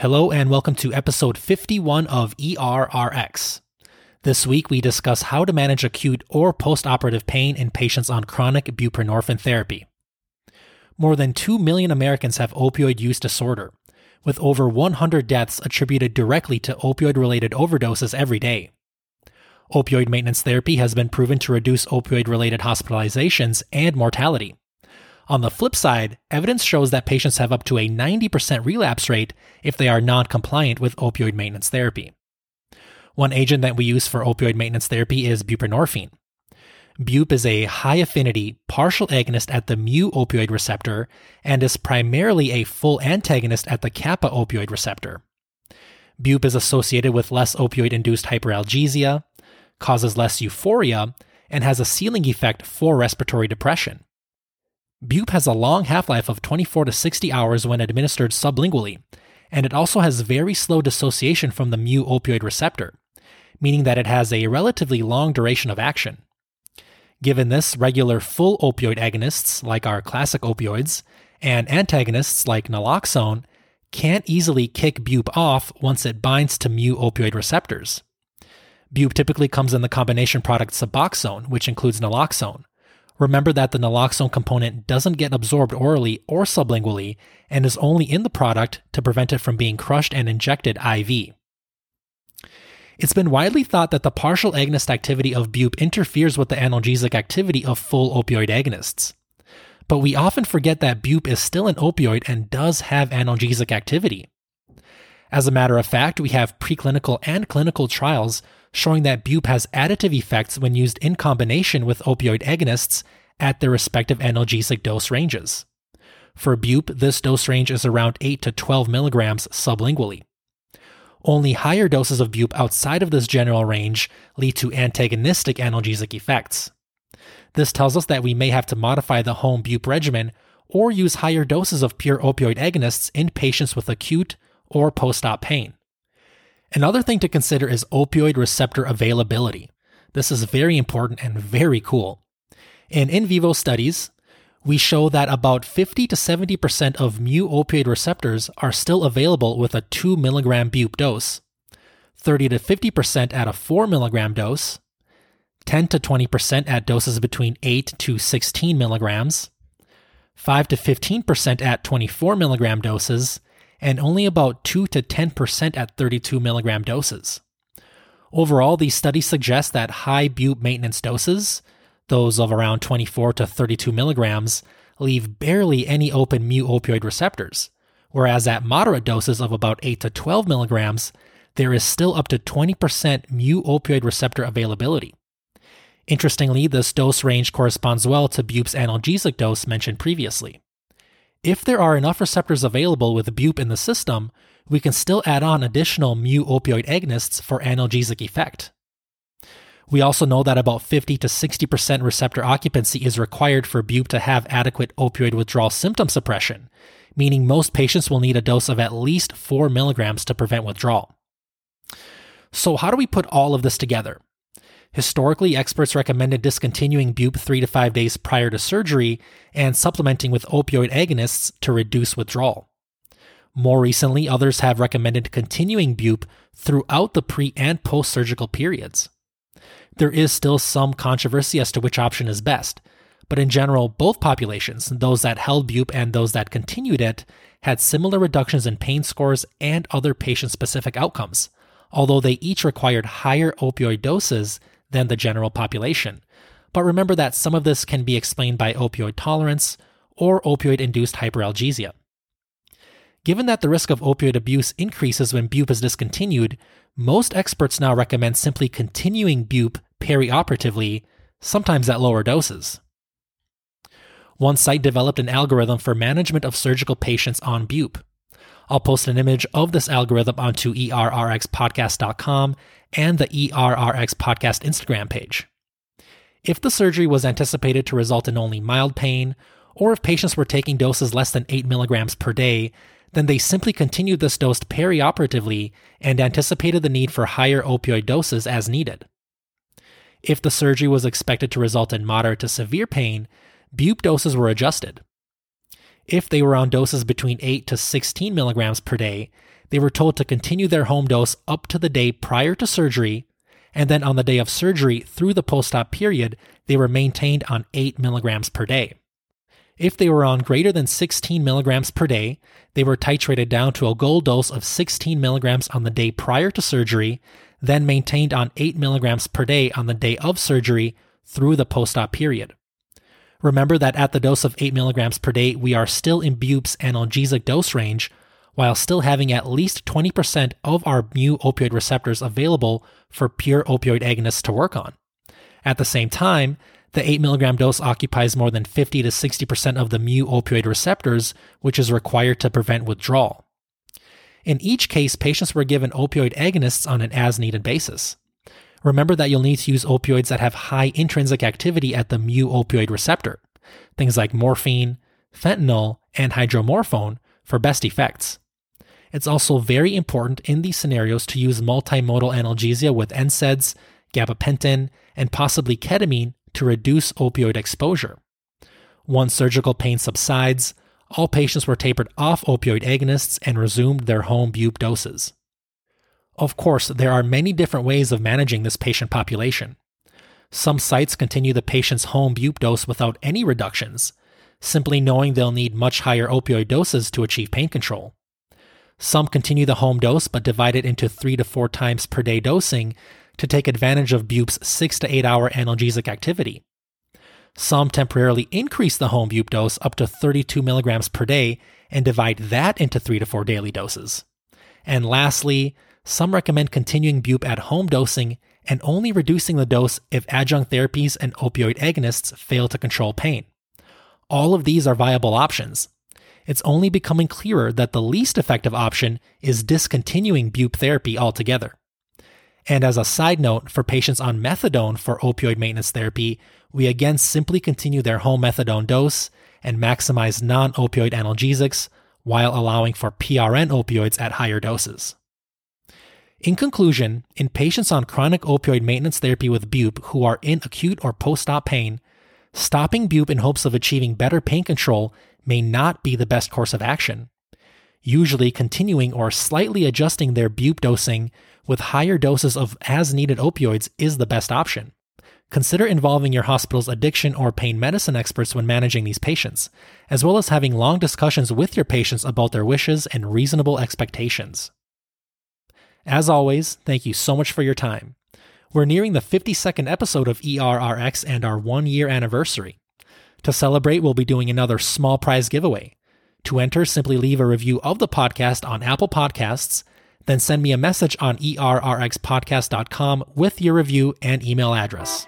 Hello, and welcome to episode 51 of ERRX. This week, we discuss how to manage acute or postoperative pain in patients on chronic buprenorphine therapy. More than 2 million Americans have opioid use disorder, with over 100 deaths attributed directly to opioid related overdoses every day. Opioid maintenance therapy has been proven to reduce opioid related hospitalizations and mortality. On the flip side, evidence shows that patients have up to a 90% relapse rate if they are non compliant with opioid maintenance therapy. One agent that we use for opioid maintenance therapy is buprenorphine. Bup is a high affinity partial agonist at the mu opioid receptor and is primarily a full antagonist at the kappa opioid receptor. Bup is associated with less opioid induced hyperalgesia, causes less euphoria, and has a ceiling effect for respiratory depression. Bup has a long half life of 24 to 60 hours when administered sublingually, and it also has very slow dissociation from the mu opioid receptor, meaning that it has a relatively long duration of action. Given this, regular full opioid agonists, like our classic opioids, and antagonists like naloxone, can't easily kick Bup off once it binds to mu opioid receptors. Bup typically comes in the combination product Suboxone, which includes naloxone, Remember that the naloxone component doesn't get absorbed orally or sublingually and is only in the product to prevent it from being crushed and injected IV. It's been widely thought that the partial agonist activity of bup interferes with the analgesic activity of full opioid agonists. But we often forget that bup is still an opioid and does have analgesic activity. As a matter of fact, we have preclinical and clinical trials showing that bup has additive effects when used in combination with opioid agonists at their respective analgesic dose ranges. For bup, this dose range is around 8 to 12 milligrams sublingually. Only higher doses of bup outside of this general range lead to antagonistic analgesic effects. This tells us that we may have to modify the home bup regimen or use higher doses of pure opioid agonists in patients with acute or post op pain. Another thing to consider is opioid receptor availability. This is very important and very cool. In in vivo studies, we show that about 50 to 70% of mu opioid receptors are still available with a 2 mg bup dose, 30 to 50% at a 4 mg dose, 10 to 20% at doses between 8 to 16 milligrams, 5 to 15% at 24 milligram doses, and only about 2 to 10% at 32 milligram doses. Overall, these studies suggest that high bupe maintenance doses, those of around 24 to 32 milligrams, leave barely any open mu opioid receptors, whereas at moderate doses of about 8 to 12 milligrams, there is still up to 20% mu opioid receptor availability. Interestingly, this dose range corresponds well to Bup's analgesic dose mentioned previously. If there are enough receptors available with bup in the system, we can still add on additional mu opioid agonists for analgesic effect. We also know that about 50 to 60% receptor occupancy is required for bup to have adequate opioid withdrawal symptom suppression, meaning most patients will need a dose of at least 4 milligrams to prevent withdrawal. So, how do we put all of this together? Historically, experts recommended discontinuing bup three to five days prior to surgery and supplementing with opioid agonists to reduce withdrawal. More recently, others have recommended continuing bup throughout the pre and post surgical periods. There is still some controversy as to which option is best, but in general, both populations, those that held bup and those that continued it, had similar reductions in pain scores and other patient specific outcomes, although they each required higher opioid doses than the general population. But remember that some of this can be explained by opioid tolerance or opioid induced hyperalgesia. Given that the risk of opioid abuse increases when bup is discontinued, most experts now recommend simply continuing bup perioperatively, sometimes at lower doses. One site developed an algorithm for management of surgical patients on bup. I'll post an image of this algorithm onto errxpodcast.com and the ERRX podcast Instagram page. If the surgery was anticipated to result in only mild pain, or if patients were taking doses less than 8 milligrams per day, then they simply continued this dose perioperatively and anticipated the need for higher opioid doses as needed. If the surgery was expected to result in moderate to severe pain, bup doses were adjusted. If they were on doses between 8 to 16 milligrams per day, they were told to continue their home dose up to the day prior to surgery, and then on the day of surgery through the post op period, they were maintained on 8 milligrams per day. If they were on greater than 16 milligrams per day, they were titrated down to a goal dose of 16 milligrams on the day prior to surgery, then maintained on 8 milligrams per day on the day of surgery through the post op period. Remember that at the dose of 8 milligrams per day, we are still in BUPE's analgesic dose range, while still having at least 20% of our mu opioid receptors available for pure opioid agonists to work on. At the same time, the 8 milligram dose occupies more than 50 to 60% of the mu opioid receptors, which is required to prevent withdrawal. In each case, patients were given opioid agonists on an as needed basis. Remember that you'll need to use opioids that have high intrinsic activity at the mu opioid receptor, things like morphine, fentanyl, and hydromorphone, for best effects. It's also very important in these scenarios to use multimodal analgesia with NSAIDs, gabapentin, and possibly ketamine to reduce opioid exposure. Once surgical pain subsides, all patients were tapered off opioid agonists and resumed their home bupe doses. Of course, there are many different ways of managing this patient population. Some sites continue the patient's home bup dose without any reductions, simply knowing they'll need much higher opioid doses to achieve pain control. Some continue the home dose but divide it into three to four times per day dosing to take advantage of bup's six to eight hour analgesic activity. Some temporarily increase the home bup dose up to 32 milligrams per day and divide that into three to four daily doses. And lastly, some recommend continuing bupe at home dosing and only reducing the dose if adjunct therapies and opioid agonists fail to control pain. All of these are viable options. It's only becoming clearer that the least effective option is discontinuing bupe therapy altogether. And as a side note, for patients on methadone for opioid maintenance therapy, we again simply continue their home methadone dose and maximize non opioid analgesics while allowing for PRN opioids at higher doses. In conclusion, in patients on chronic opioid maintenance therapy with BUP who are in acute or post op pain, stopping BUP in hopes of achieving better pain control may not be the best course of action. Usually, continuing or slightly adjusting their BUP dosing with higher doses of as needed opioids is the best option. Consider involving your hospital's addiction or pain medicine experts when managing these patients, as well as having long discussions with your patients about their wishes and reasonable expectations. As always, thank you so much for your time. We're nearing the 52nd episode of ERRX and our one year anniversary. To celebrate, we'll be doing another small prize giveaway. To enter, simply leave a review of the podcast on Apple Podcasts, then send me a message on errxpodcast.com with your review and email address.